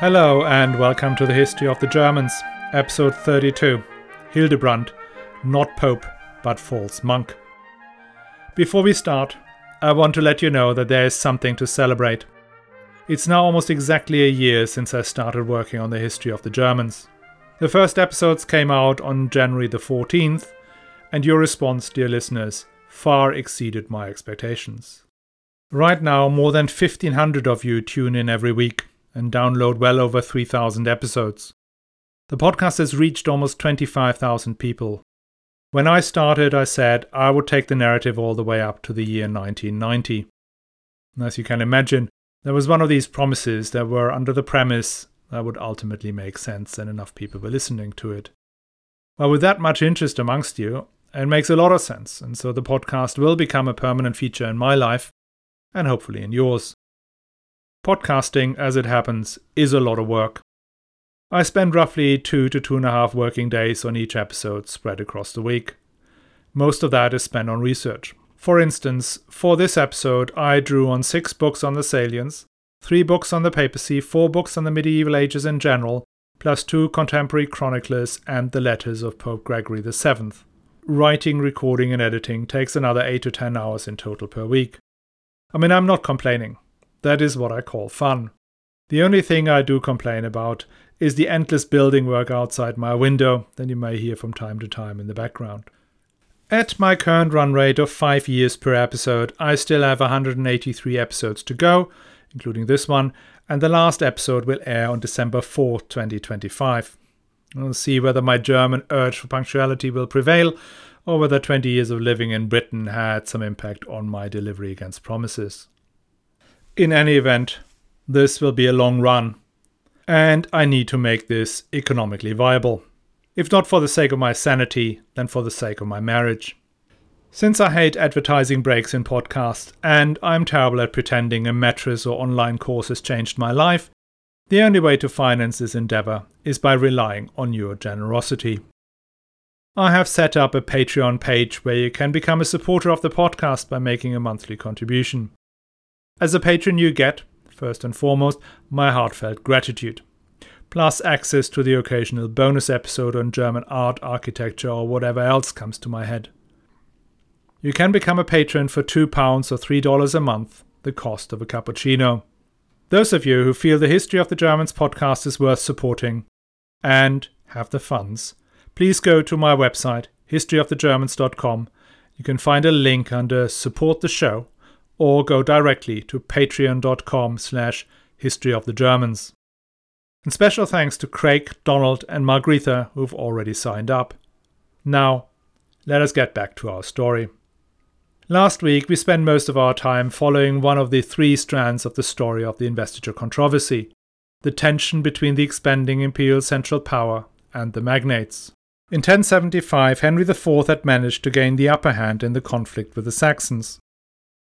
Hello, and welcome to the History of the Germans, episode 32 Hildebrand, not Pope, but false monk. Before we start, I want to let you know that there is something to celebrate. It's now almost exactly a year since I started working on the history of the Germans. The first episodes came out on January the 14th, and your response, dear listeners, far exceeded my expectations. Right now, more than 1500 of you tune in every week and download well over 3,000 episodes. The podcast has reached almost 25,000 people. When I started, I said I would take the narrative all the way up to the year 1990. As you can imagine, there was one of these promises that were under the premise that would ultimately make sense and enough people were listening to it. Well, with that much interest amongst you, it makes a lot of sense, and so the podcast will become a permanent feature in my life and hopefully in yours. Podcasting, as it happens, is a lot of work. I spend roughly two to two and a half working days on each episode spread across the week. Most of that is spent on research. For instance, for this episode, I drew on six books on the Salians, three books on the papacy, four books on the medieval ages in general, plus two contemporary chroniclers and the letters of Pope Gregory VII. Writing, recording, and editing takes another 8 to 10 hours in total per week. I mean, I'm not complaining. That is what I call fun. The only thing I do complain about is the endless building work outside my window that you may hear from time to time in the background. At my current run rate of 5 years per episode, I still have 183 episodes to go, including this one, and the last episode will air on December 4, 2025. We'll see whether my German urge for punctuality will prevail or whether 20 years of living in Britain had some impact on my delivery against promises. In any event, this will be a long run, and I need to make this economically viable. If not for the sake of my sanity, then for the sake of my marriage. Since I hate advertising breaks in podcasts and I'm terrible at pretending a mattress or online course has changed my life, the only way to finance this endeavor is by relying on your generosity. I have set up a Patreon page where you can become a supporter of the podcast by making a monthly contribution. As a patron, you get, first and foremost, my heartfelt gratitude, plus access to the occasional bonus episode on German art, architecture, or whatever else comes to my head. You can become a patron for £2 or $3 a month, the cost of a cappuccino. Those of you who feel the History of the Germans podcast is worth supporting and have the funds, please go to my website, historyofthegermans.com. You can find a link under Support the Show or go directly to patreon.com slash historyofthegermans. And special thanks to Craig, Donald, and Margrethe who've already signed up. Now, let us get back to our story. Last week, we spent most of our time following one of the three strands of the story of the investiture controversy the tension between the expanding imperial central power and the magnates. In 1075, Henry IV had managed to gain the upper hand in the conflict with the Saxons.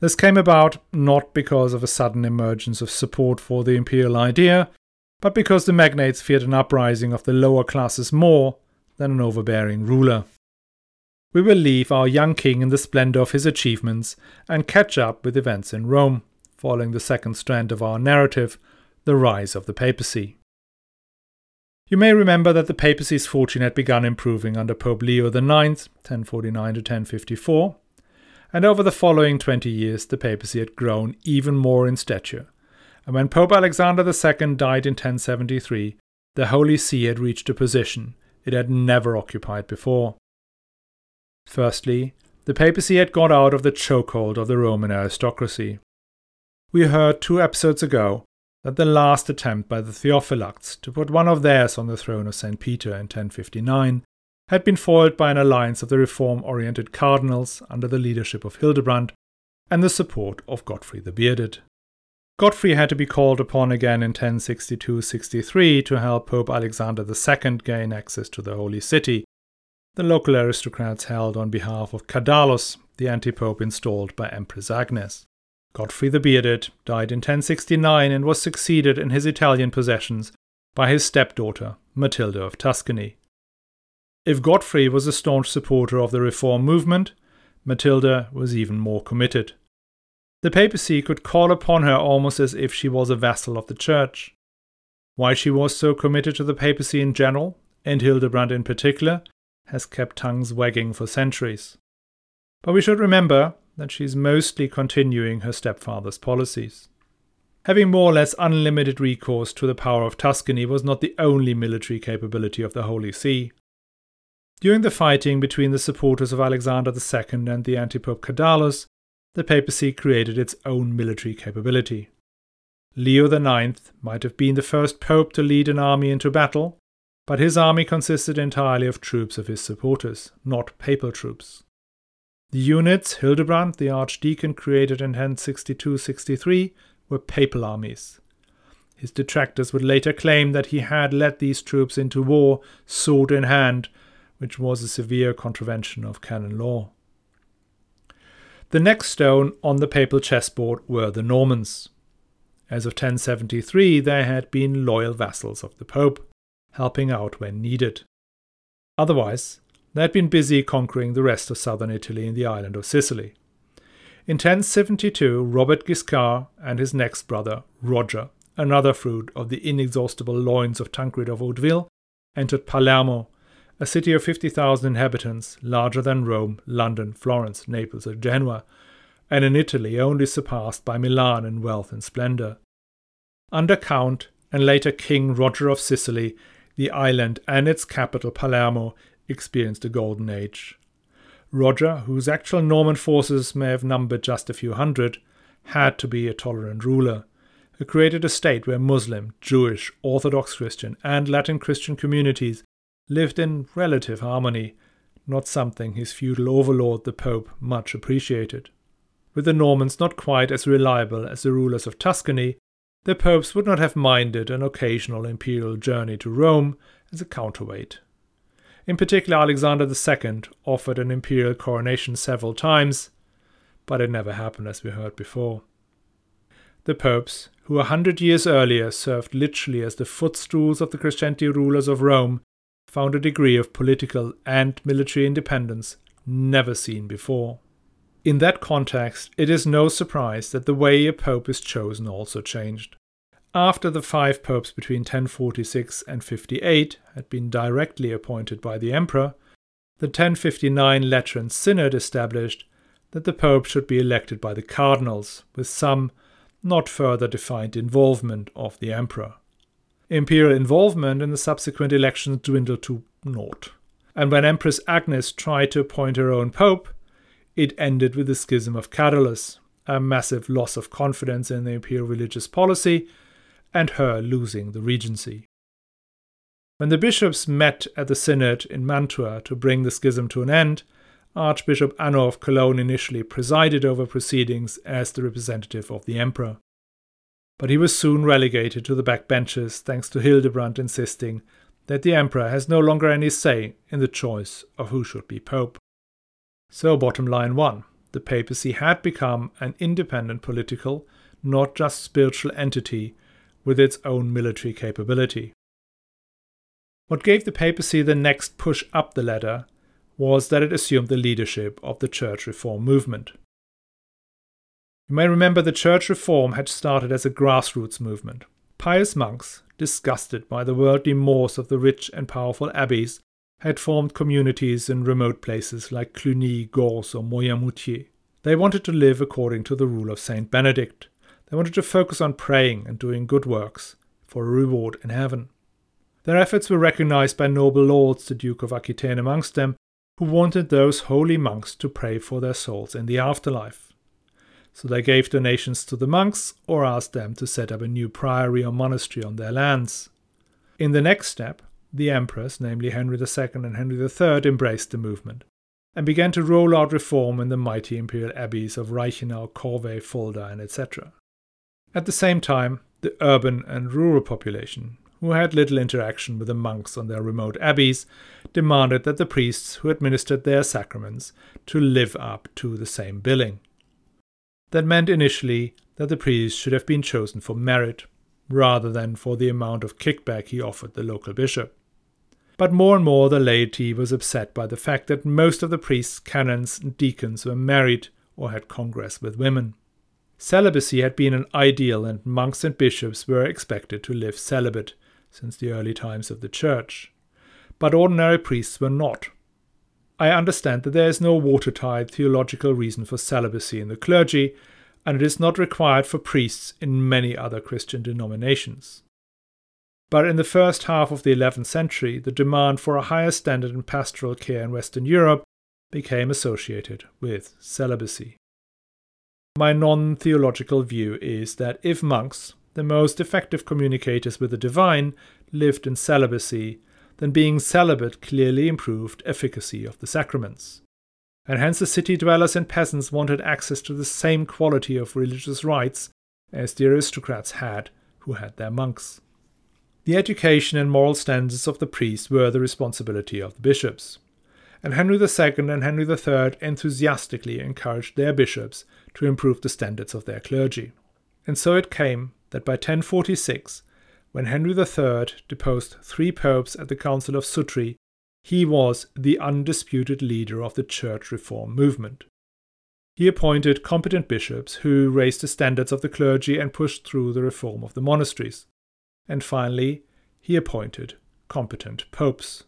This came about not because of a sudden emergence of support for the imperial idea, but because the magnates feared an uprising of the lower classes more than an overbearing ruler we will leave our young king in the splendor of his achievements and catch up with events in Rome, following the second strand of our narrative, the rise of the papacy. You may remember that the papacy's fortune had begun improving under Pope Leo IX, 1049 to 1054, and over the following 20 years the papacy had grown even more in stature. And when Pope Alexander II died in 1073, the Holy See had reached a position it had never occupied before. Firstly, the papacy had got out of the chokehold of the Roman aristocracy. We heard two episodes ago that the last attempt by the Theophylacts to put one of theirs on the throne of St. Peter in 1059 had been foiled by an alliance of the reform oriented cardinals under the leadership of Hildebrand and the support of Godfrey the Bearded. Godfrey had to be called upon again in 1062 63 to help Pope Alexander II gain access to the Holy City the local aristocrats held on behalf of Cadalus, the antipope installed by Empress Agnes. Godfrey the Bearded died in 1069 and was succeeded in his Italian possessions by his stepdaughter, Matilda of Tuscany. If Godfrey was a staunch supporter of the reform movement, Matilda was even more committed. The papacy could call upon her almost as if she was a vassal of the church. Why she was so committed to the papacy in general, and Hildebrand in particular, has kept tongues wagging for centuries. But we should remember that she is mostly continuing her stepfather's policies. Having more or less unlimited recourse to the power of Tuscany was not the only military capability of the Holy See. During the fighting between the supporters of Alexander II and the antipope Cadalus, the papacy created its own military capability. Leo IX might have been the first pope to lead an army into battle, but his army consisted entirely of troops of his supporters, not papal troops. The units Hildebrand, the archdeacon, created in 1062 63 were papal armies. His detractors would later claim that he had led these troops into war sword in hand, which was a severe contravention of canon law. The next stone on the papal chessboard were the Normans. As of 1073, they had been loyal vassals of the Pope, helping out when needed. Otherwise, they had been busy conquering the rest of southern Italy and the island of Sicily. In 1072, Robert Guiscard and his next brother, Roger, another fruit of the inexhaustible loins of Tancred of Hauteville, entered Palermo, a city of 50,000 inhabitants, larger than Rome, London, Florence, Naples, or Genoa, and in Italy only surpassed by Milan in wealth and splendor. Under Count and later King Roger of Sicily, the island and its capital Palermo experienced a golden age. Roger, whose actual Norman forces may have numbered just a few hundred, had to be a tolerant ruler, who created a state where Muslim, Jewish, Orthodox Christian, and Latin Christian communities lived in relative harmony, not something his feudal overlord the Pope much appreciated. With the Normans not quite as reliable as the rulers of Tuscany, the popes would not have minded an occasional imperial journey to Rome as a counterweight. In particular, Alexander II offered an imperial coronation several times, but it never happened as we heard before. The popes, who a hundred years earlier served literally as the footstools of the Christianity rulers of Rome, found a degree of political and military independence never seen before. In that context, it is no surprise that the way a pope is chosen also changed. After the five popes between 1046 and 58 had been directly appointed by the emperor, the 1059 Lateran Synod established that the pope should be elected by the cardinals, with some not further defined involvement of the emperor. Imperial involvement in the subsequent elections dwindled to naught. And when Empress Agnes tried to appoint her own pope, it ended with the schism of Cadalus, a massive loss of confidence in the imperial religious policy, and her losing the regency. When the bishops met at the synod in Mantua to bring the schism to an end, Archbishop Anno of Cologne initially presided over proceedings as the representative of the emperor but he was soon relegated to the backbenches thanks to Hildebrand insisting that the emperor has no longer any say in the choice of who should be pope. So, bottom line one the papacy had become an independent political, not just spiritual entity with its own military capability. What gave the papacy the next push up the ladder was that it assumed the leadership of the church reform movement. You may remember the church reform had started as a grassroots movement. Pious monks, disgusted by the worldly mores of the rich and powerful abbeys, had formed communities in remote places like Cluny, Gorze, or Moyenmoutier. They wanted to live according to the rule of Saint Benedict. They wanted to focus on praying and doing good works for a reward in heaven. Their efforts were recognized by noble lords, the Duke of Aquitaine amongst them, who wanted those holy monks to pray for their souls in the afterlife. So they gave donations to the monks or asked them to set up a new priory or monastery on their lands. In the next step, the emperors, namely Henry II and Henry III, embraced the movement and began to roll out reform in the mighty imperial abbeys of Reichenau, Corvey, Fulda, and etc. At the same time, the urban and rural population, who had little interaction with the monks on their remote abbeys, demanded that the priests who administered their sacraments to live up to the same billing. That meant initially that the priest should have been chosen for merit, rather than for the amount of kickback he offered the local bishop. But more and more the laity was upset by the fact that most of the priests, canons, and deacons were married or had congress with women. Celibacy had been an ideal, and monks and bishops were expected to live celibate, since the early times of the Church. But ordinary priests were not. I understand that there is no watertight theological reason for celibacy in the clergy, and it is not required for priests in many other Christian denominations. But in the first half of the 11th century, the demand for a higher standard in pastoral care in Western Europe became associated with celibacy. My non theological view is that if monks, the most effective communicators with the divine, lived in celibacy, then being celibate clearly improved efficacy of the sacraments. And hence the city dwellers and peasants wanted access to the same quality of religious rites as the aristocrats had who had their monks. The education and moral standards of the priests were the responsibility of the bishops. And Henry II and Henry III enthusiastically encouraged their bishops to improve the standards of their clergy. And so it came that by 1046, when Henry III deposed three popes at the Council of Sutri, he was the undisputed leader of the church reform movement. He appointed competent bishops who raised the standards of the clergy and pushed through the reform of the monasteries and finally, he appointed competent popes.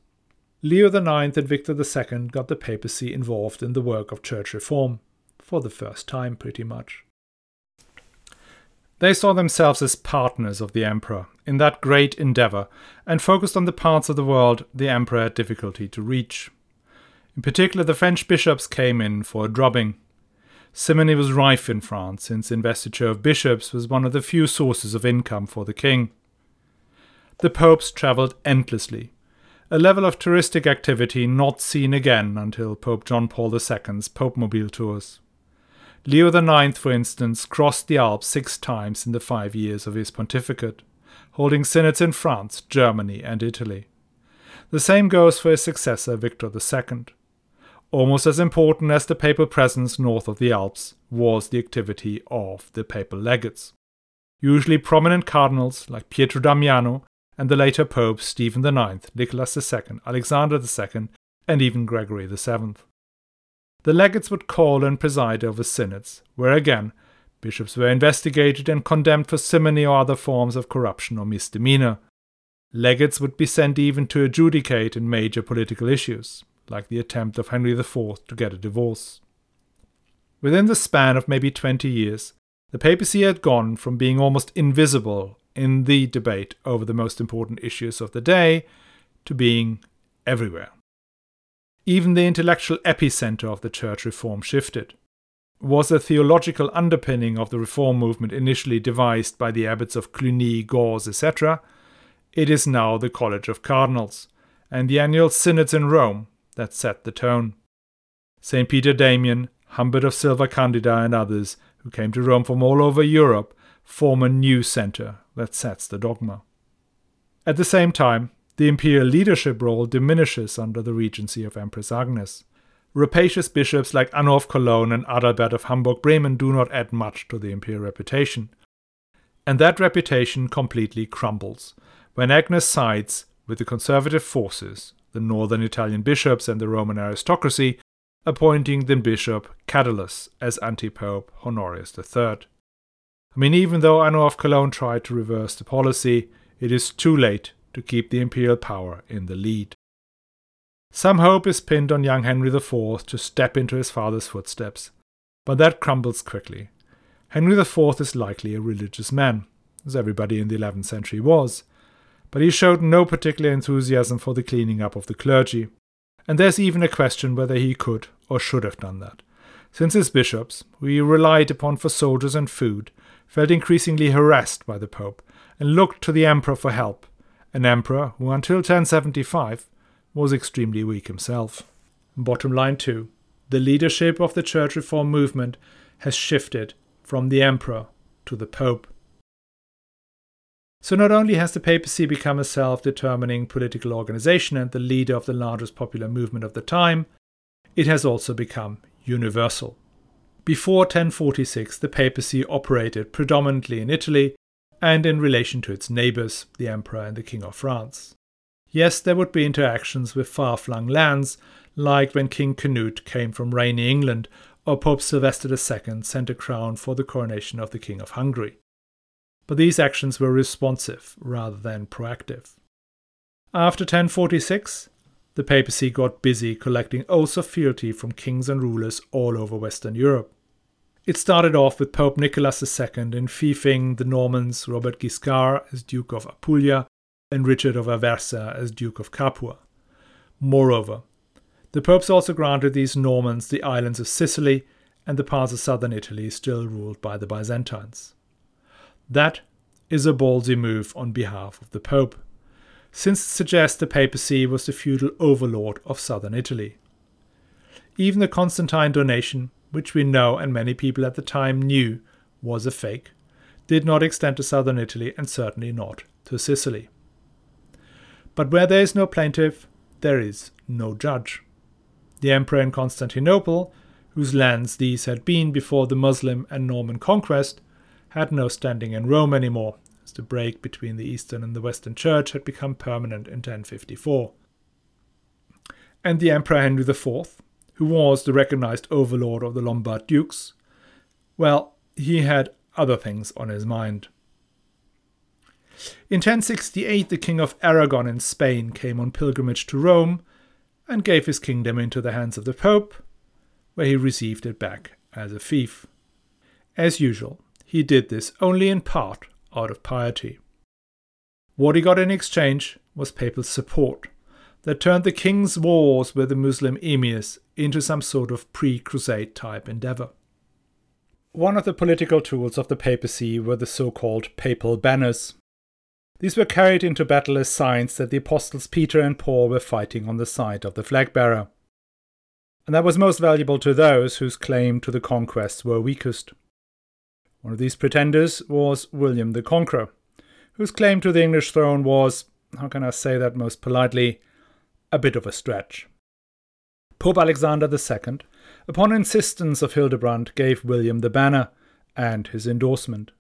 Leo IX and Victor II got the papacy involved in the work of church reform, for the first time pretty much. They saw themselves as partners of the emperor in that great endeavor and focused on the parts of the world the emperor had difficulty to reach. In particular, the French bishops came in for a drubbing. Simony was rife in France, since investiture of bishops was one of the few sources of income for the king the popes travelled endlessly, a level of touristic activity not seen again until Pope John Paul II's Popemobile tours. Leo IX, for instance, crossed the Alps six times in the five years of his pontificate, holding synods in France, Germany, and Italy. The same goes for his successor, Victor II. Almost as important as the papal presence north of the Alps was the activity of the papal legates. Usually prominent cardinals like Pietro Damiano and the later popes Stephen IX, Nicholas II, Alexander II, and even Gregory VII. The legates would call and preside over synods, where again bishops were investigated and condemned for simony or other forms of corruption or misdemeanor. Legates would be sent even to adjudicate in major political issues, like the attempt of Henry IV to get a divorce. Within the span of maybe 20 years, the papacy had gone from being almost invisible in the debate over the most important issues of the day to being everywhere. Even the intellectual epicenter of the church reform shifted. Was the theological underpinning of the reform movement initially devised by the abbots of Cluny, Gorze, etc., it is now the College of Cardinals and the annual synods in Rome that set the tone. St. Peter Damian, Humbert of Silva Candida, and others who came to Rome from all over Europe form a new center that sets the dogma. At the same time, the imperial leadership role diminishes under the regency of Empress Agnes. Rapacious bishops like Anno of Cologne and Adalbert of Hamburg Bremen do not add much to the imperial reputation. And that reputation completely crumbles when Agnes sides with the conservative forces, the northern Italian bishops and the Roman aristocracy, appointing the bishop Cadalus as antipope Honorius III. I mean, even though Anno of Cologne tried to reverse the policy, it is too late to keep the imperial power in the lead. Some hope is pinned on young Henry IV to step into his father's footsteps, but that crumbles quickly. Henry IV is likely a religious man, as everybody in the 11th century was, but he showed no particular enthusiasm for the cleaning up of the clergy, and there's even a question whether he could or should have done that, since his bishops, who he relied upon for soldiers and food, felt increasingly harassed by the Pope and looked to the Emperor for help, an emperor who until 1075 was extremely weak himself. Bottom line 2. The leadership of the church reform movement has shifted from the emperor to the pope. So not only has the papacy become a self-determining political organization and the leader of the largest popular movement of the time, it has also become universal. Before 1046, the papacy operated predominantly in Italy and in relation to its neighbours, the Emperor and the King of France. Yes, there would be interactions with far flung lands, like when King Canute came from rainy England or Pope Sylvester II sent a crown for the coronation of the King of Hungary. but these actions were responsive rather than proactive. After 1046, the papacy got busy collecting oaths of fealty from kings and rulers all over Western Europe. It started off with Pope Nicholas II fiefing the Normans Robert Guiscard as Duke of Apulia and Richard of Aversa as Duke of Capua. Moreover, the popes also granted these Normans the islands of Sicily and the parts of southern Italy still ruled by the Byzantines. That is a ballsy move on behalf of the Pope, since it suggests the papacy was the feudal overlord of southern Italy. Even the Constantine donation, which we know and many people at the time knew was a fake, did not extend to southern Italy and certainly not to Sicily. But where there is no plaintiff, there is no judge. The emperor in Constantinople, whose lands these had been before the Muslim and Norman conquest, had no standing in Rome anymore, as the break between the Eastern and the Western Church had become permanent in 1054. And the Emperor Henry IV, who was the recognized overlord of the Lombard dukes, well, he had other things on his mind. In 1068, the King of Aragon in Spain came on pilgrimage to Rome and gave his kingdom into the hands of the Pope, where he received it back as a fief. As usual, he did this only in part out of piety. What he got in exchange was papal support that turned the king's wars with the Muslim emirs into some sort of pre crusade type endeavor. One of the political tools of the papacy were the so called papal banners. These were carried into battle as signs that the apostles Peter and Paul were fighting on the side of the flag bearer. And that was most valuable to those whose claim to the conquest were weakest. One of these pretenders was William the Conqueror, whose claim to the English throne was, how can I say that most politely, a bit of a stretch. Pope Alexander II, upon insistence of Hildebrand, gave William the banner and his endorsement.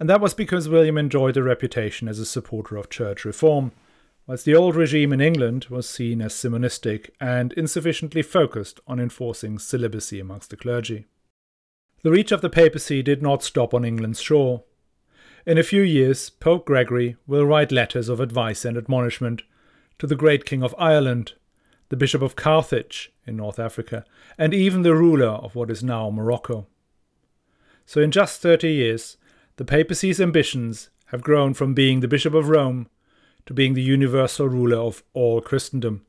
And that was because William enjoyed a reputation as a supporter of church reform, whilst the old regime in England was seen as Simonistic and insufficiently focused on enforcing celibacy amongst the clergy. The reach of the papacy did not stop on England's shore. In a few years, Pope Gregory will write letters of advice and admonishment to the great King of Ireland, the Bishop of Carthage in North Africa, and even the ruler of what is now Morocco. So, in just 30 years, the papacy's ambitions have grown from being the Bishop of Rome to being the universal ruler of all Christendom.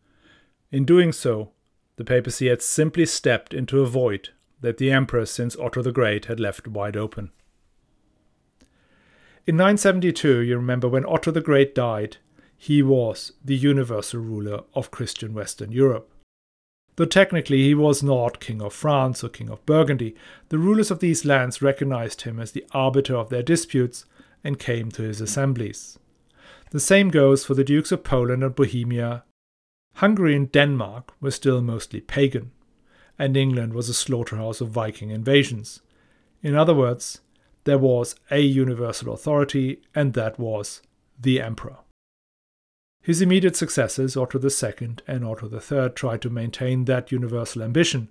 In doing so, the papacy had simply stepped into a void that the emperor since Otto the Great had left wide open. In 972, you remember when Otto the Great died, he was the universal ruler of Christian Western Europe. Though technically he was not King of France or King of Burgundy, the rulers of these lands recognized him as the arbiter of their disputes and came to his assemblies. The same goes for the Dukes of Poland and Bohemia. Hungary and Denmark were still mostly pagan and England was a slaughterhouse of Viking invasions. In other words, there was a universal authority, and that was the Emperor. His immediate successors, Otto II and Otto III, tried to maintain that universal ambition.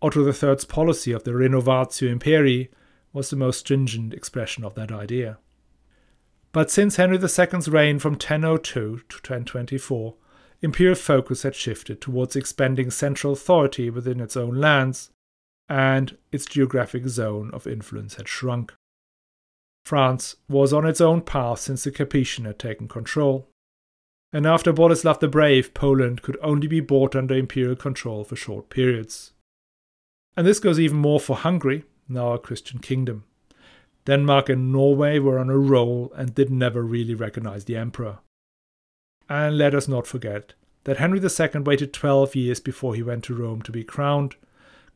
Otto III's policy of the Renovatio Imperii was the most stringent expression of that idea. But since Henry II's reign from 1002 to 1024, imperial focus had shifted towards expanding central authority within its own lands, and its geographic zone of influence had shrunk. France was on its own path since the Capetian had taken control. And after Boleslav the Brave, Poland could only be brought under imperial control for short periods. And this goes even more for Hungary, now a Christian kingdom. Denmark and Norway were on a roll and did never really recognize the emperor. And let us not forget that Henry II waited 12 years before he went to Rome to be crowned.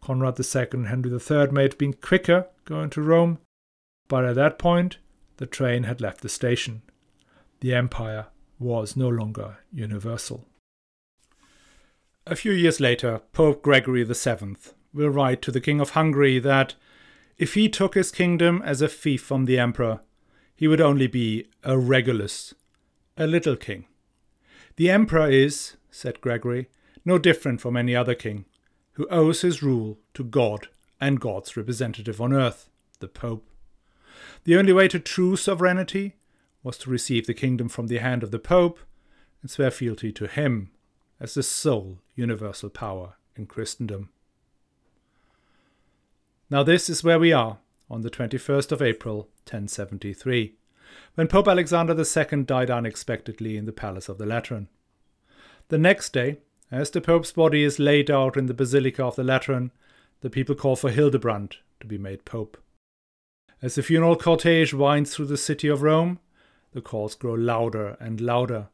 Conrad II and Henry III may have been quicker going to Rome, but at that point the train had left the station. The empire was no longer universal. A few years later, Pope Gregory VII will write to the King of Hungary that if he took his kingdom as a fief from the emperor, he would only be a Regulus, a little king. The emperor is, said Gregory, no different from any other king, who owes his rule to God and God's representative on earth, the Pope. The only way to true sovereignty was to receive the kingdom from the hand of the Pope and swear fealty to him as the sole universal power in Christendom. Now, this is where we are on the 21st of April, 1073, when Pope Alexander II died unexpectedly in the Palace of the Lateran. The next day, as the Pope's body is laid out in the Basilica of the Lateran, the people call for Hildebrand to be made Pope. As the funeral cortege winds through the city of Rome, the calls grow louder and louder,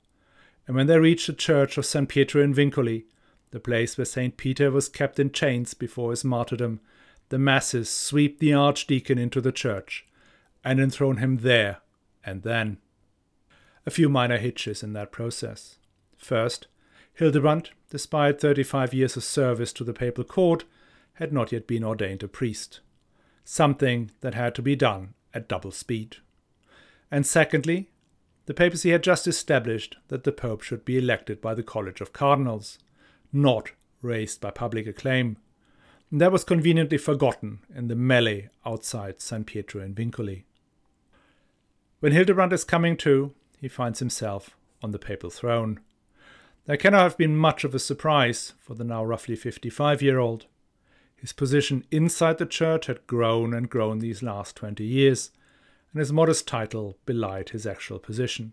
and when they reach the church of San Pietro in Vincoli, the place where St. Peter was kept in chains before his martyrdom, the masses sweep the archdeacon into the church and enthrone him there and then. A few minor hitches in that process. First, Hildebrand, despite 35 years of service to the papal court, had not yet been ordained a priest, something that had to be done at double speed. And secondly, the papacy had just established that the pope should be elected by the College of Cardinals, not raised by public acclaim. And that was conveniently forgotten in the melee outside San Pietro in Vincoli. When Hildebrand is coming to, he finds himself on the papal throne. There cannot have been much of a surprise for the now roughly 55 year old. His position inside the church had grown and grown these last 20 years, and his modest title belied his actual position.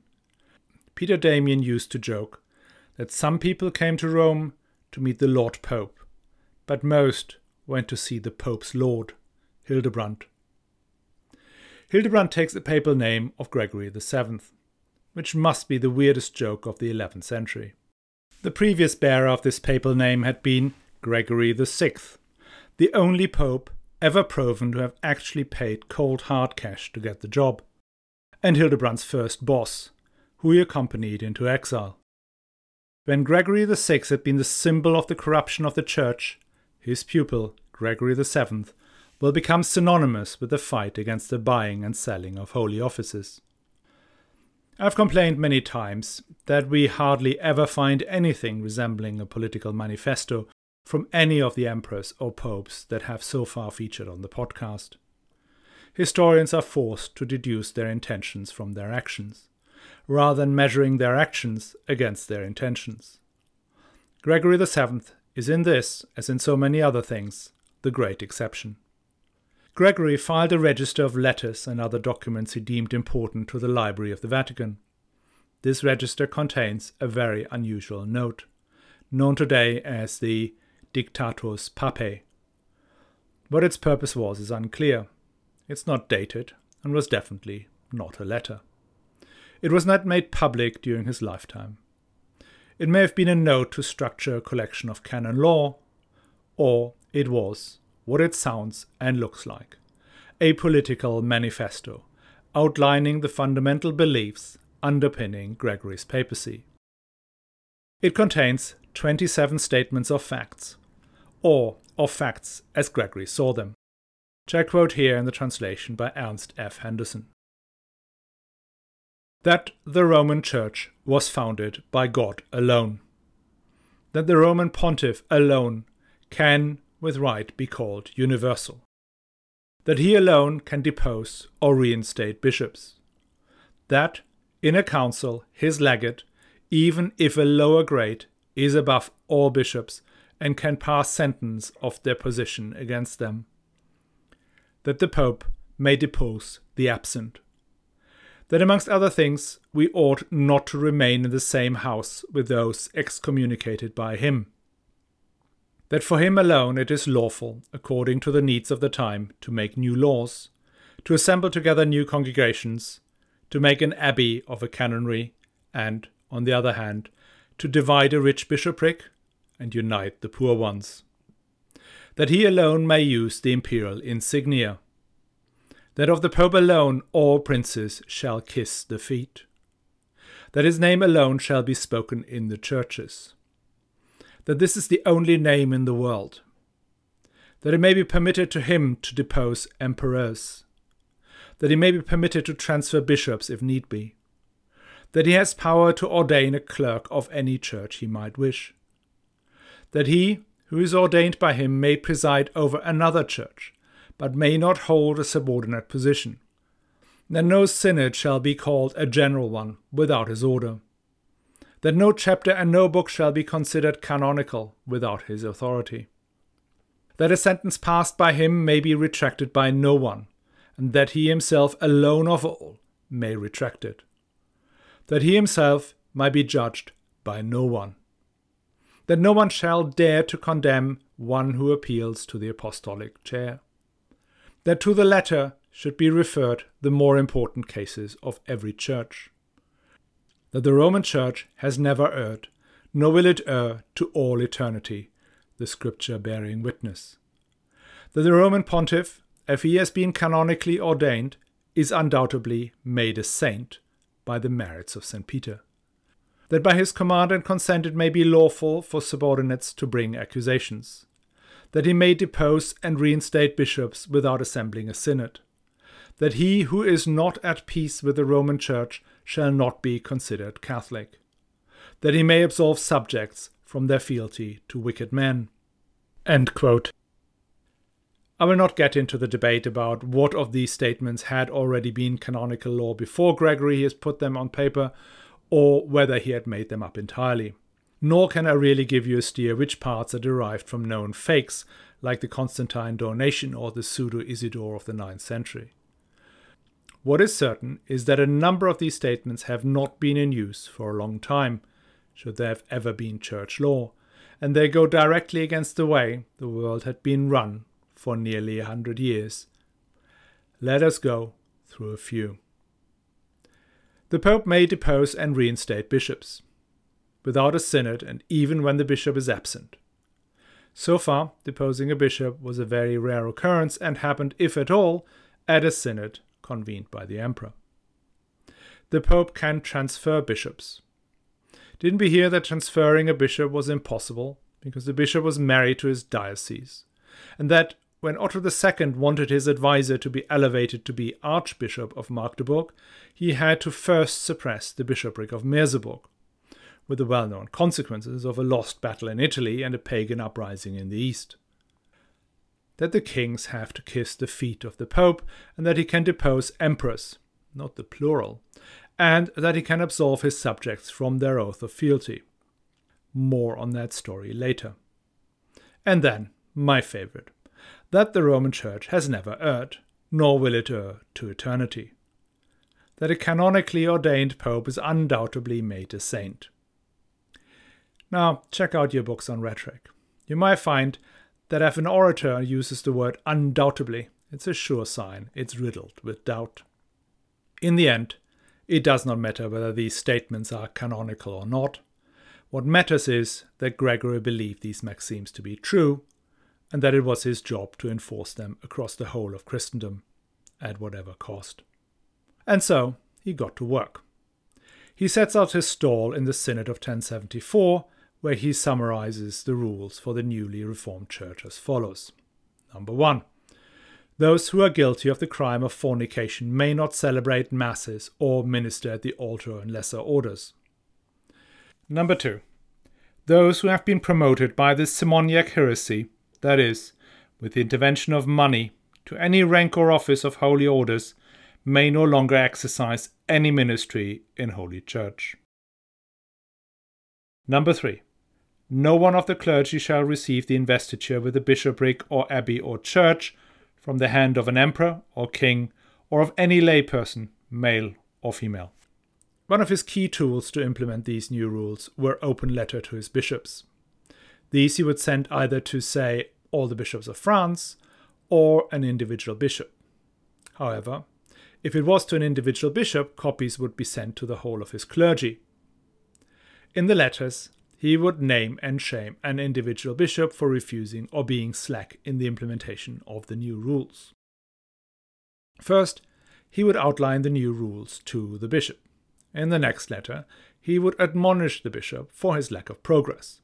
Peter Damian used to joke that some people came to Rome to meet the Lord Pope, but most went to see the Pope's Lord, Hildebrand. Hildebrand takes the papal name of Gregory VII, which must be the weirdest joke of the 11th century. The previous bearer of this papal name had been Gregory VI, the only pope ever proven to have actually paid cold hard cash to get the job, and Hildebrand's first boss, who he accompanied into exile. When Gregory VI had been the symbol of the corruption of the Church, his pupil, Gregory VII, will become synonymous with the fight against the buying and selling of holy offices. I've complained many times that we hardly ever find anything resembling a political manifesto from any of the emperors or popes that have so far featured on the podcast. Historians are forced to deduce their intentions from their actions, rather than measuring their actions against their intentions. Gregory VII is in this, as in so many other things, the great exception. Gregory filed a register of letters and other documents he deemed important to the Library of the Vatican. This register contains a very unusual note, known today as the Dictatus Papae. What its purpose was is unclear. It's not dated and was definitely not a letter. It was not made public during his lifetime. It may have been a note to structure a collection of canon law, or it was what it sounds and looks like a political manifesto outlining the fundamental beliefs underpinning Gregory's papacy. It contains 27 statements of facts, or of facts as Gregory saw them, I quote here in the translation by Ernst F. Henderson. That the Roman Church was founded by God alone. That the Roman Pontiff alone can, with right, be called universal. That he alone can depose or reinstate bishops. That, in a council, his legate, even if a lower grade, is above all bishops and can pass sentence of their position against them. That the Pope may depose the absent. That amongst other things, we ought not to remain in the same house with those excommunicated by him. That for him alone it is lawful, according to the needs of the time, to make new laws, to assemble together new congregations, to make an abbey of a canonry, and, on the other hand, to divide a rich bishopric and unite the poor ones. That he alone may use the imperial insignia. That of the Pope alone all princes shall kiss the feet. That his name alone shall be spoken in the churches. That this is the only name in the world. That it may be permitted to him to depose emperors. That he may be permitted to transfer bishops if need be. That he has power to ordain a clerk of any church he might wish that he who is ordained by him may preside over another church, but may not hold a subordinate position, that no synod shall be called a general one without his order, that no chapter and no book shall be considered canonical without his authority, that a sentence passed by him may be retracted by no one, and that he himself alone of all may retract it, that he himself might be judged by no one, that no one shall dare to condemn one who appeals to the apostolic chair, that to the latter should be referred the more important cases of every church. That the Roman Church has never erred, nor will it err to all eternity, the Scripture bearing witness. That the Roman Pontiff, if he has been canonically ordained, is undoubtedly made a saint by the merits of St. Peter. That by his command and consent it may be lawful for subordinates to bring accusations. That he may depose and reinstate bishops without assembling a synod that he who is not at peace with the Roman Church shall not be considered Catholic, that he may absolve subjects from their fealty to wicked men. I will not get into the debate about what of these statements had already been canonical law before Gregory has put them on paper, or whether he had made them up entirely. Nor can I really give you a steer which parts are derived from known fakes, like the Constantine donation or the pseudo Isidore of the ninth century. What is certain is that a number of these statements have not been in use for a long time, should there have ever been church law, and they go directly against the way the world had been run for nearly a hundred years. Let us go through a few. The Pope may depose and reinstate bishops, without a synod and even when the bishop is absent. So far, deposing a bishop was a very rare occurrence and happened, if at all, at a synod convened by the emperor. The Pope can transfer bishops. Didn't we hear that transferring a bishop was impossible because the bishop was married to his diocese? And that when Otto II wanted his adviser to be elevated to be Archbishop of Magdeburg, he had to first suppress the bishopric of Merseburg, with the well known consequences of a lost battle in Italy and a pagan uprising in the east that the kings have to kiss the feet of the Pope, and that he can depose emperors, not the plural, and that he can absolve his subjects from their oath of fealty. More on that story later. And then, my favorite, that the Roman Church has never erred, nor will it err to eternity. That a canonically ordained Pope is undoubtedly made a saint. Now, check out your books on rhetoric. You might find that if an orator uses the word undoubtedly, it's a sure sign it's riddled with doubt. In the end, it does not matter whether these statements are canonical or not. What matters is that Gregory believed these maxims to be true, and that it was his job to enforce them across the whole of Christendom, at whatever cost. And so he got to work. He sets out his stall in the Synod of 1074 where he summarizes the rules for the newly reformed church as follows. Number one, those who are guilty of the crime of fornication may not celebrate masses or minister at the altar in lesser orders. Number two, those who have been promoted by the Simoniac heresy, that is, with the intervention of money, to any rank or office of holy orders, may no longer exercise any ministry in Holy Church. Number three, no one of the clergy shall receive the investiture with a bishopric or abbey or church from the hand of an emperor or king or of any layperson, male or female. One of his key tools to implement these new rules were open letter to his bishops. These he would send either to, say, all the bishops of France or an individual bishop. However, if it was to an individual bishop, copies would be sent to the whole of his clergy. In the letters, he would name and shame an individual bishop for refusing or being slack in the implementation of the new rules. First, he would outline the new rules to the bishop. In the next letter, he would admonish the bishop for his lack of progress.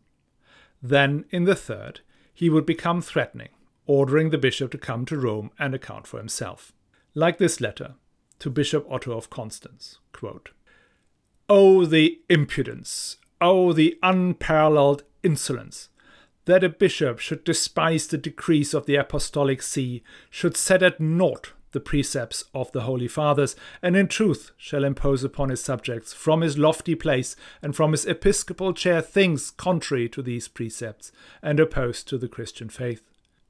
Then, in the third, he would become threatening, ordering the bishop to come to Rome and account for himself. Like this letter to Bishop Otto of Constance quote, Oh, the impudence Oh, the unparalleled insolence! That a bishop should despise the decrees of the Apostolic See, should set at naught the precepts of the Holy Fathers, and in truth shall impose upon his subjects from his lofty place and from his episcopal chair things contrary to these precepts and opposed to the Christian faith.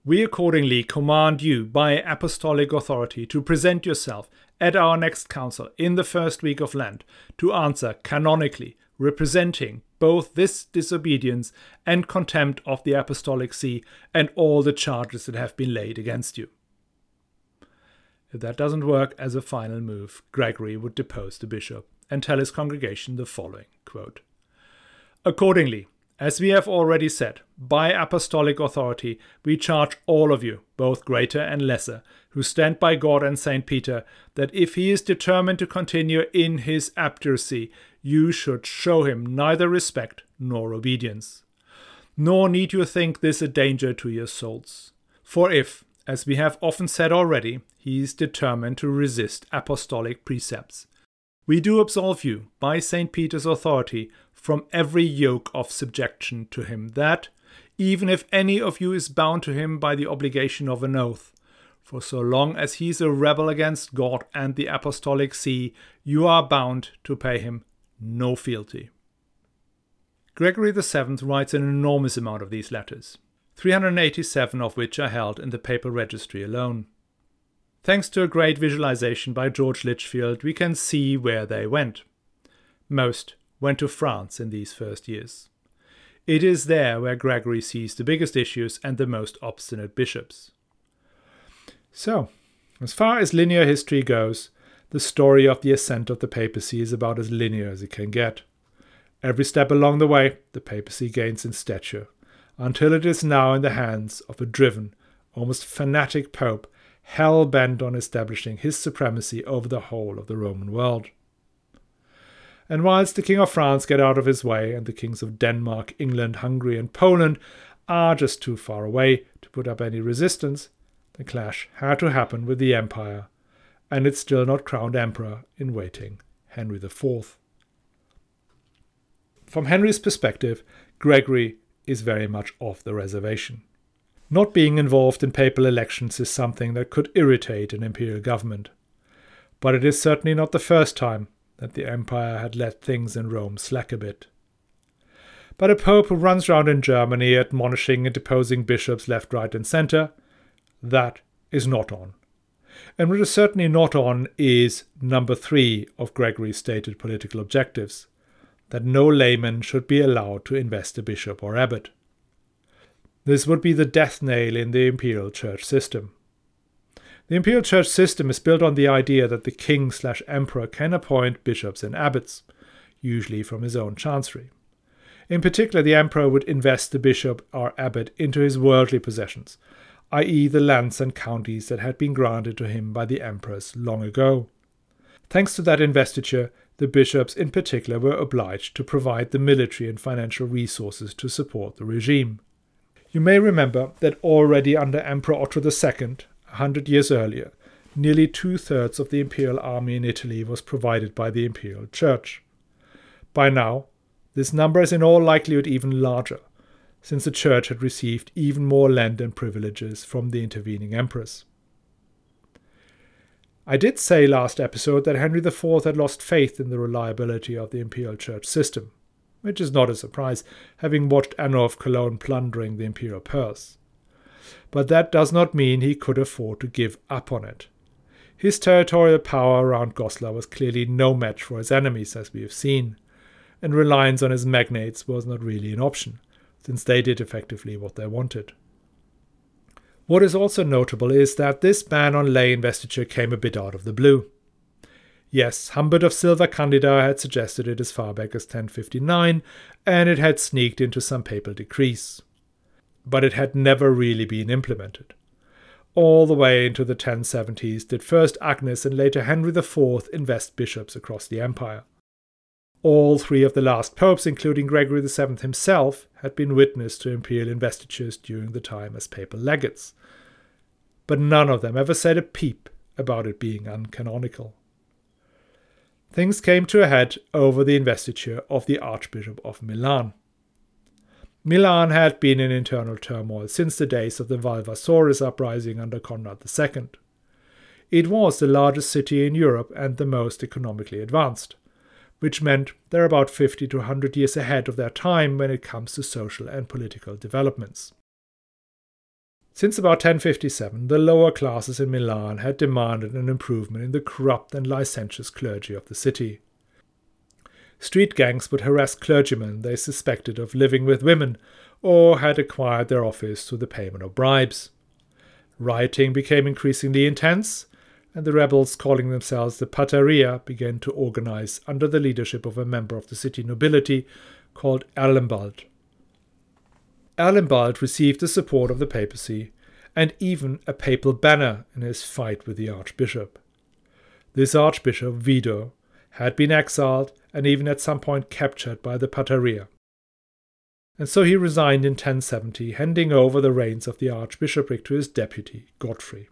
We accordingly command you by apostolic authority to present yourself at our next council in the first week of Lent to answer canonically, representing both this disobedience and contempt of the apostolic see and all the charges that have been laid against you. If that doesn't work as a final move, Gregory would depose the bishop and tell his congregation the following quote, Accordingly, as we have already said, by apostolic authority, we charge all of you, both greater and lesser, who stand by God and St. Peter, that if he is determined to continue in his abjuracy, you should show him neither respect nor obedience. Nor need you think this a danger to your souls. For if, as we have often said already, he is determined to resist apostolic precepts, we do absolve you, by St. Peter's authority, from every yoke of subjection to him, that, even if any of you is bound to him by the obligation of an oath, for so long as he is a rebel against God and the apostolic see, you are bound to pay him no fealty. Gregory VII writes an enormous amount of these letters, 387 of which are held in the papal registry alone. Thanks to a great visualization by George Litchfield, we can see where they went. Most went to France in these first years. It is there where Gregory sees the biggest issues and the most obstinate bishops. So, as far as linear history goes, the story of the ascent of the papacy is about as linear as it can get. Every step along the way, the papacy gains in stature, until it is now in the hands of a driven, almost fanatic pope hell bent on establishing his supremacy over the whole of the Roman world. And whilst the King of France get out of his way, and the kings of Denmark, England, Hungary, and Poland are just too far away to put up any resistance, the clash had to happen with the Empire, and its still not crowned emperor in waiting, Henry IV. From Henry's perspective, Gregory is very much off the reservation. Not being involved in papal elections is something that could irritate an imperial government. But it is certainly not the first time that the empire had let things in Rome slack a bit. But a pope who runs round in Germany admonishing and deposing bishops left, right, and centre, that is not on. And what is certainly not on is number three of Gregory's stated political objectives that no layman should be allowed to invest a bishop or abbot. This would be the death nail in the imperial church system. The imperial church system is built on the idea that the king slash emperor can appoint bishops and abbots, usually from his own chancery. In particular, the emperor would invest the bishop or abbot into his worldly possessions, i.e., the lands and counties that had been granted to him by the emperors long ago. Thanks to that investiture, the bishops in particular were obliged to provide the military and financial resources to support the regime. You may remember that already under Emperor Otto II, a hundred years earlier, nearly two thirds of the imperial army in Italy was provided by the imperial church. By now, this number is in all likelihood even larger, since the church had received even more land and privileges from the intervening emperors. I did say last episode that Henry IV had lost faith in the reliability of the imperial church system which is not a surprise, having watched Anno of Cologne plundering the imperial purse. But that does not mean he could afford to give up on it. His territorial power around Goslar was clearly no match for his enemies, as we have seen, and reliance on his magnates was not really an option, since they did effectively what they wanted. What is also notable is that this ban on lay investiture came a bit out of the blue. Yes, Humbert of Silva Candida had suggested it as far back as 1059, and it had sneaked into some papal decrees. But it had never really been implemented. All the way into the 1070s did first Agnes and later Henry IV invest bishops across the empire. All three of the last popes, including Gregory VII himself, had been witness to imperial investitures during the time as papal legates. But none of them ever said a peep about it being uncanonical things came to a head over the investiture of the Archbishop of Milan. Milan had been in internal turmoil since the days of the Valvassores uprising under Conrad II. It was the largest city in Europe and the most economically advanced, which meant they're about 50 to 100 years ahead of their time when it comes to social and political developments. Since about 1057, the lower classes in Milan had demanded an improvement in the corrupt and licentious clergy of the city. Street gangs would harass clergymen they suspected of living with women or had acquired their office through the payment of bribes. Rioting became increasingly intense, and the rebels, calling themselves the Pataria, began to organize under the leadership of a member of the city nobility called Erlembald. Erlembald received the support of the papacy and even a papal banner in his fight with the archbishop. This archbishop, Wido, had been exiled and even at some point captured by the Pataria. And so he resigned in 1070, handing over the reins of the archbishopric to his deputy, Godfrey.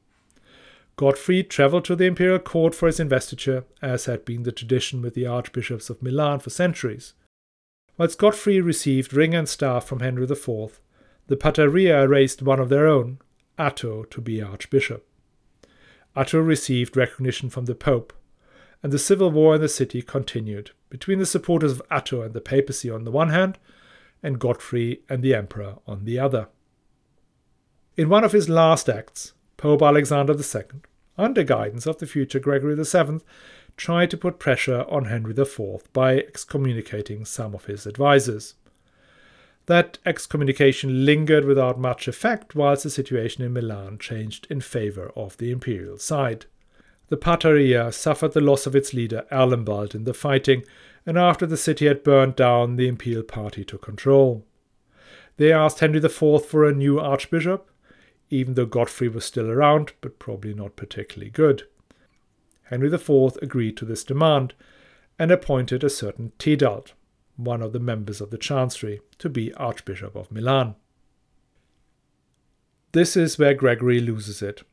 Godfrey travelled to the imperial court for his investiture, as had been the tradition with the archbishops of Milan for centuries. Whilst Godfrey received ring and staff from Henry IV, the Pataria raised one of their own, Atto, to be archbishop. Atto received recognition from the Pope, and the civil war in the city continued between the supporters of Atto and the papacy on the one hand, and Godfrey and the emperor on the other. In one of his last acts, Pope Alexander II, under guidance of the future Gregory VII, tried to put pressure on Henry IV by excommunicating some of his advisers. That excommunication lingered without much effect whilst the situation in Milan changed in favour of the imperial side. The Pataria suffered the loss of its leader Erlembald in the fighting, and after the city had burned down, the imperial party took control. They asked Henry IV for a new archbishop, even though Godfrey was still around, but probably not particularly good. Henry IV agreed to this demand and appointed a certain Tedald, one of the members of the Chancery, to be Archbishop of Milan. This is where Gregory loses it.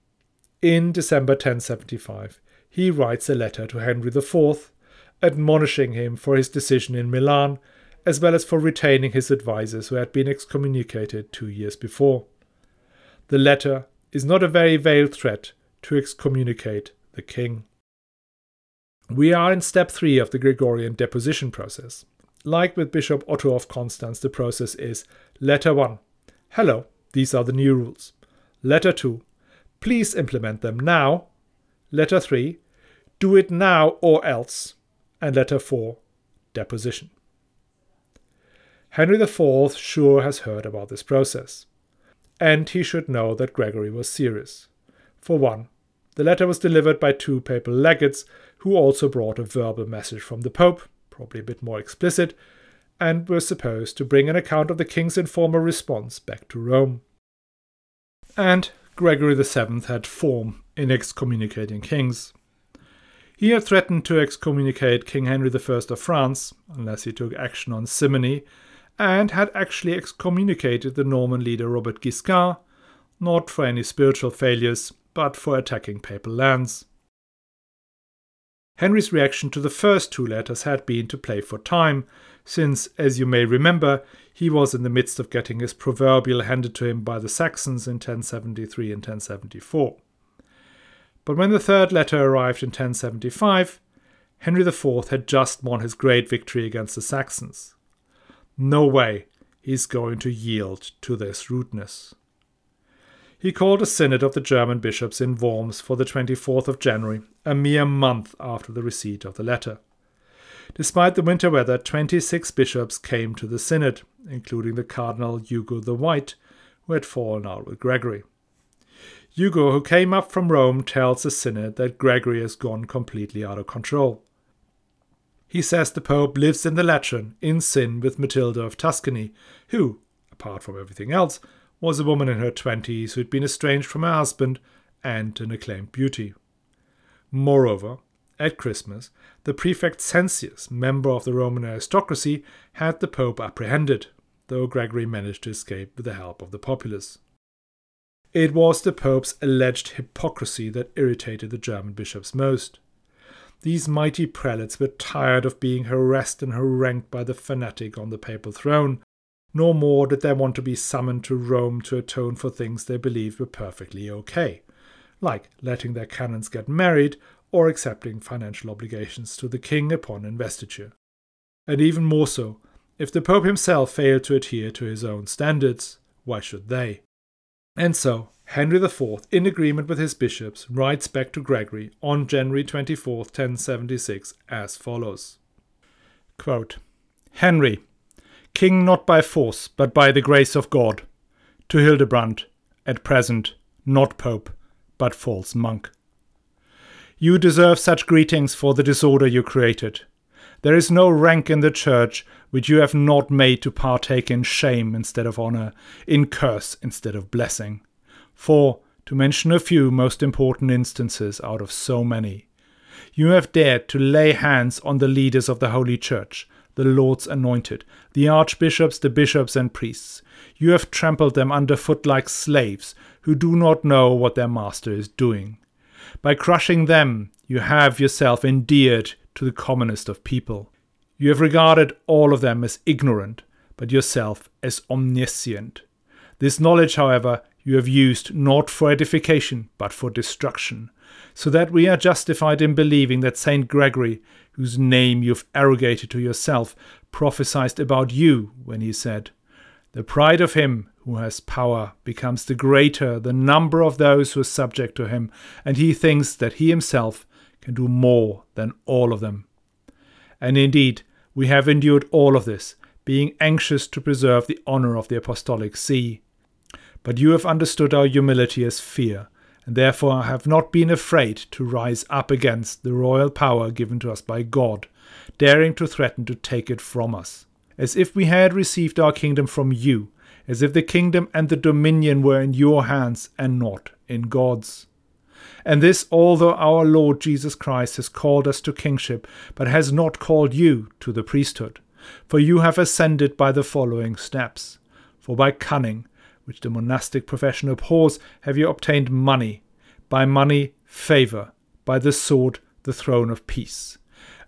In December 1075, he writes a letter to Henry IV, admonishing him for his decision in Milan, as well as for retaining his advisers who had been excommunicated two years before. The letter is not a very veiled threat to excommunicate the king. We are in step three of the Gregorian deposition process. Like with Bishop Otto of Constance, the process is Letter 1. Hello, these are the new rules. Letter 2. Please implement them now. Letter 3. Do it now or else. And letter 4. Deposition. Henry IV sure has heard about this process. And he should know that Gregory was serious. For one, the letter was delivered by two papal legates who also brought a verbal message from the Pope, probably a bit more explicit, and were supposed to bring an account of the king's informal response back to Rome. And Gregory VII had form in excommunicating kings. He had threatened to excommunicate King Henry I of France, unless he took action on simony, and had actually excommunicated the Norman leader Robert Guiscard, not for any spiritual failures, but for attacking papal lands. Henry's reaction to the first two letters had been to play for time, since, as you may remember, he was in the midst of getting his proverbial handed to him by the Saxons in 1073 and 1074. But when the third letter arrived in 1075, Henry IV had just won his great victory against the Saxons. No way he's going to yield to this rudeness. He called a synod of the German bishops in Worms for the 24th of January, a mere month after the receipt of the letter. Despite the winter weather, 26 bishops came to the synod, including the Cardinal Hugo the White, who had fallen out with Gregory. Hugo, who came up from Rome, tells the synod that Gregory has gone completely out of control. He says the Pope lives in the Lateran, in sin with Matilda of Tuscany, who, apart from everything else, was a woman in her twenties who had been estranged from her husband and an acclaimed beauty. Moreover, at Christmas, the prefect Cencius, member of the Roman aristocracy, had the Pope apprehended, though Gregory managed to escape with the help of the populace. It was the Pope's alleged hypocrisy that irritated the German bishops most. These mighty prelates were tired of being harassed and harangued by the fanatic on the papal throne, nor more did they want to be summoned to Rome to atone for things they believed were perfectly okay, like letting their canons get married or accepting financial obligations to the king upon investiture. And even more so, if the Pope himself failed to adhere to his own standards, why should they? And so, Henry IV, in agreement with his bishops, writes back to Gregory on January 24, 1076, as follows Quote, Henry, king not by force, but by the grace of God, to Hildebrand, at present not pope, but false monk. You deserve such greetings for the disorder you created. There is no rank in the church which you have not made to partake in shame instead of honor, in curse instead of blessing. For, to mention a few most important instances out of so many, you have dared to lay hands on the leaders of the Holy Church, the Lord's anointed, the archbishops, the bishops, and priests. You have trampled them under foot like slaves who do not know what their master is doing. By crushing them, you have yourself endeared to the commonest of people. You have regarded all of them as ignorant, but yourself as omniscient. This knowledge, however, you have used not for edification, but for destruction, so that we are justified in believing that Saint Gregory, whose name you've arrogated to yourself, prophesied about you when he said, The pride of him who has power becomes the greater the number of those who are subject to him, and he thinks that he himself can do more than all of them. And indeed, we have endured all of this, being anxious to preserve the honor of the apostolic see. But you have understood our humility as fear, and therefore have not been afraid to rise up against the royal power given to us by God, daring to threaten to take it from us, as if we had received our kingdom from you, as if the kingdom and the dominion were in your hands and not in God's. And this although our Lord Jesus Christ has called us to kingship, but has not called you to the priesthood. For you have ascended by the following steps. For by cunning, which the monastic profession abhors, have you obtained money, by money, favour, by the sword, the throne of peace.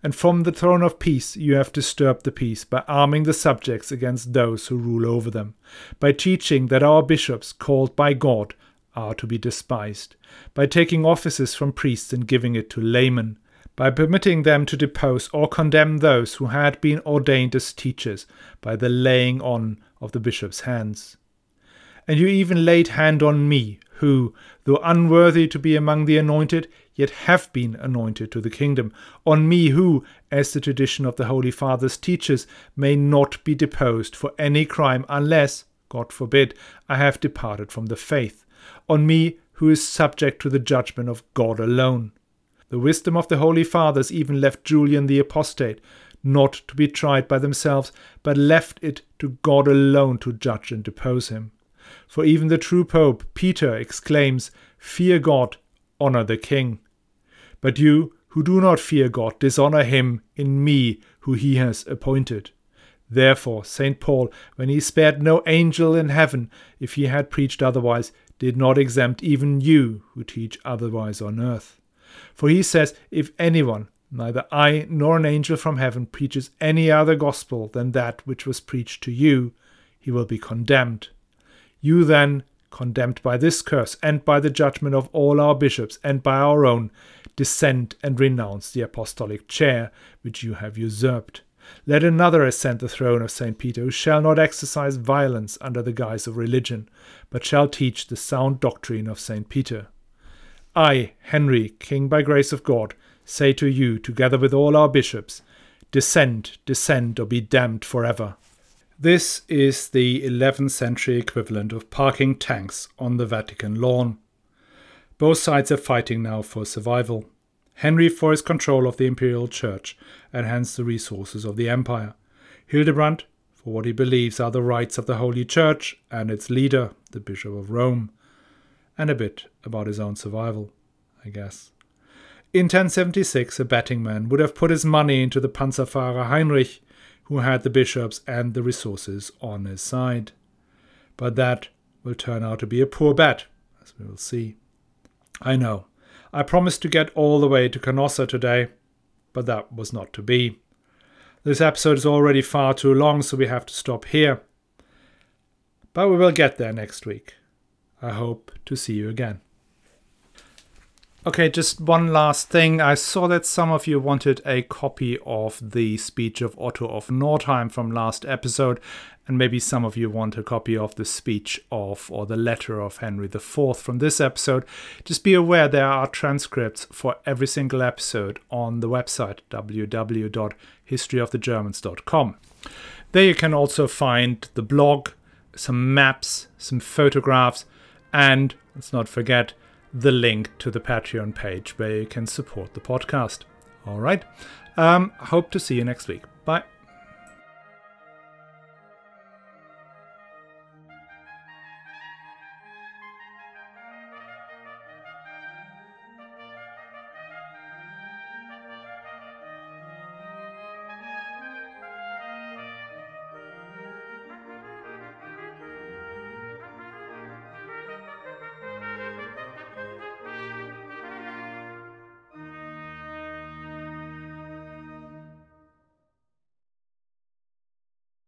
And from the throne of peace you have disturbed the peace by arming the subjects against those who rule over them, by teaching that our bishops, called by God, are to be despised, by taking offices from priests and giving it to laymen, by permitting them to depose or condemn those who had been ordained as teachers by the laying on of the bishop's hands. And you even laid hand on me, who, though unworthy to be among the anointed, yet have been anointed to the kingdom, on me who, as the tradition of the Holy Fathers teaches, may not be deposed for any crime unless, God forbid, I have departed from the faith on me who is subject to the judgment of God alone. The wisdom of the Holy Fathers even left Julian the Apostate not to be tried by themselves, but left it to God alone to judge and depose him. For even the true Pope, Peter, exclaims, Fear God, honour the King. But you, who do not fear God, dishonour him in me, who he has appointed. Therefore, St. Paul, when he spared no angel in heaven, if he had preached otherwise, did not exempt even you who teach otherwise on earth. For he says, If anyone, neither I nor an angel from heaven, preaches any other gospel than that which was preached to you, he will be condemned. You then, condemned by this curse and by the judgment of all our bishops and by our own, dissent and renounce the apostolic chair which you have usurped. Let another ascend the throne of St. Peter, who shall not exercise violence under the guise of religion, but shall teach the sound doctrine of St. Peter. I, Henry, King by grace of God, say to you, together with all our bishops, Descend, descend, or be damned forever. This is the 11th century equivalent of parking tanks on the Vatican lawn. Both sides are fighting now for survival. Henry for his control of the imperial church and hence the resources of the empire. Hildebrand for what he believes are the rights of the Holy Church and its leader, the Bishop of Rome. And a bit about his own survival, I guess. In 1076, a betting man would have put his money into the Panzerfahrer Heinrich, who had the bishops and the resources on his side. But that will turn out to be a poor bet, as we will see. I know I promised to get all the way to Canossa today, but that was not to be. This episode is already far too long, so we have to stop here. But we will get there next week. I hope to see you again. Okay, just one last thing. I saw that some of you wanted a copy of the speech of Otto of Nordheim from last episode, and maybe some of you want a copy of the speech of or the letter of Henry IV from this episode. Just be aware there are transcripts for every single episode on the website www.historyofthegermans.com. There you can also find the blog, some maps, some photographs, and let's not forget the link to the Patreon page where you can support the podcast. All right. Um, hope to see you next week.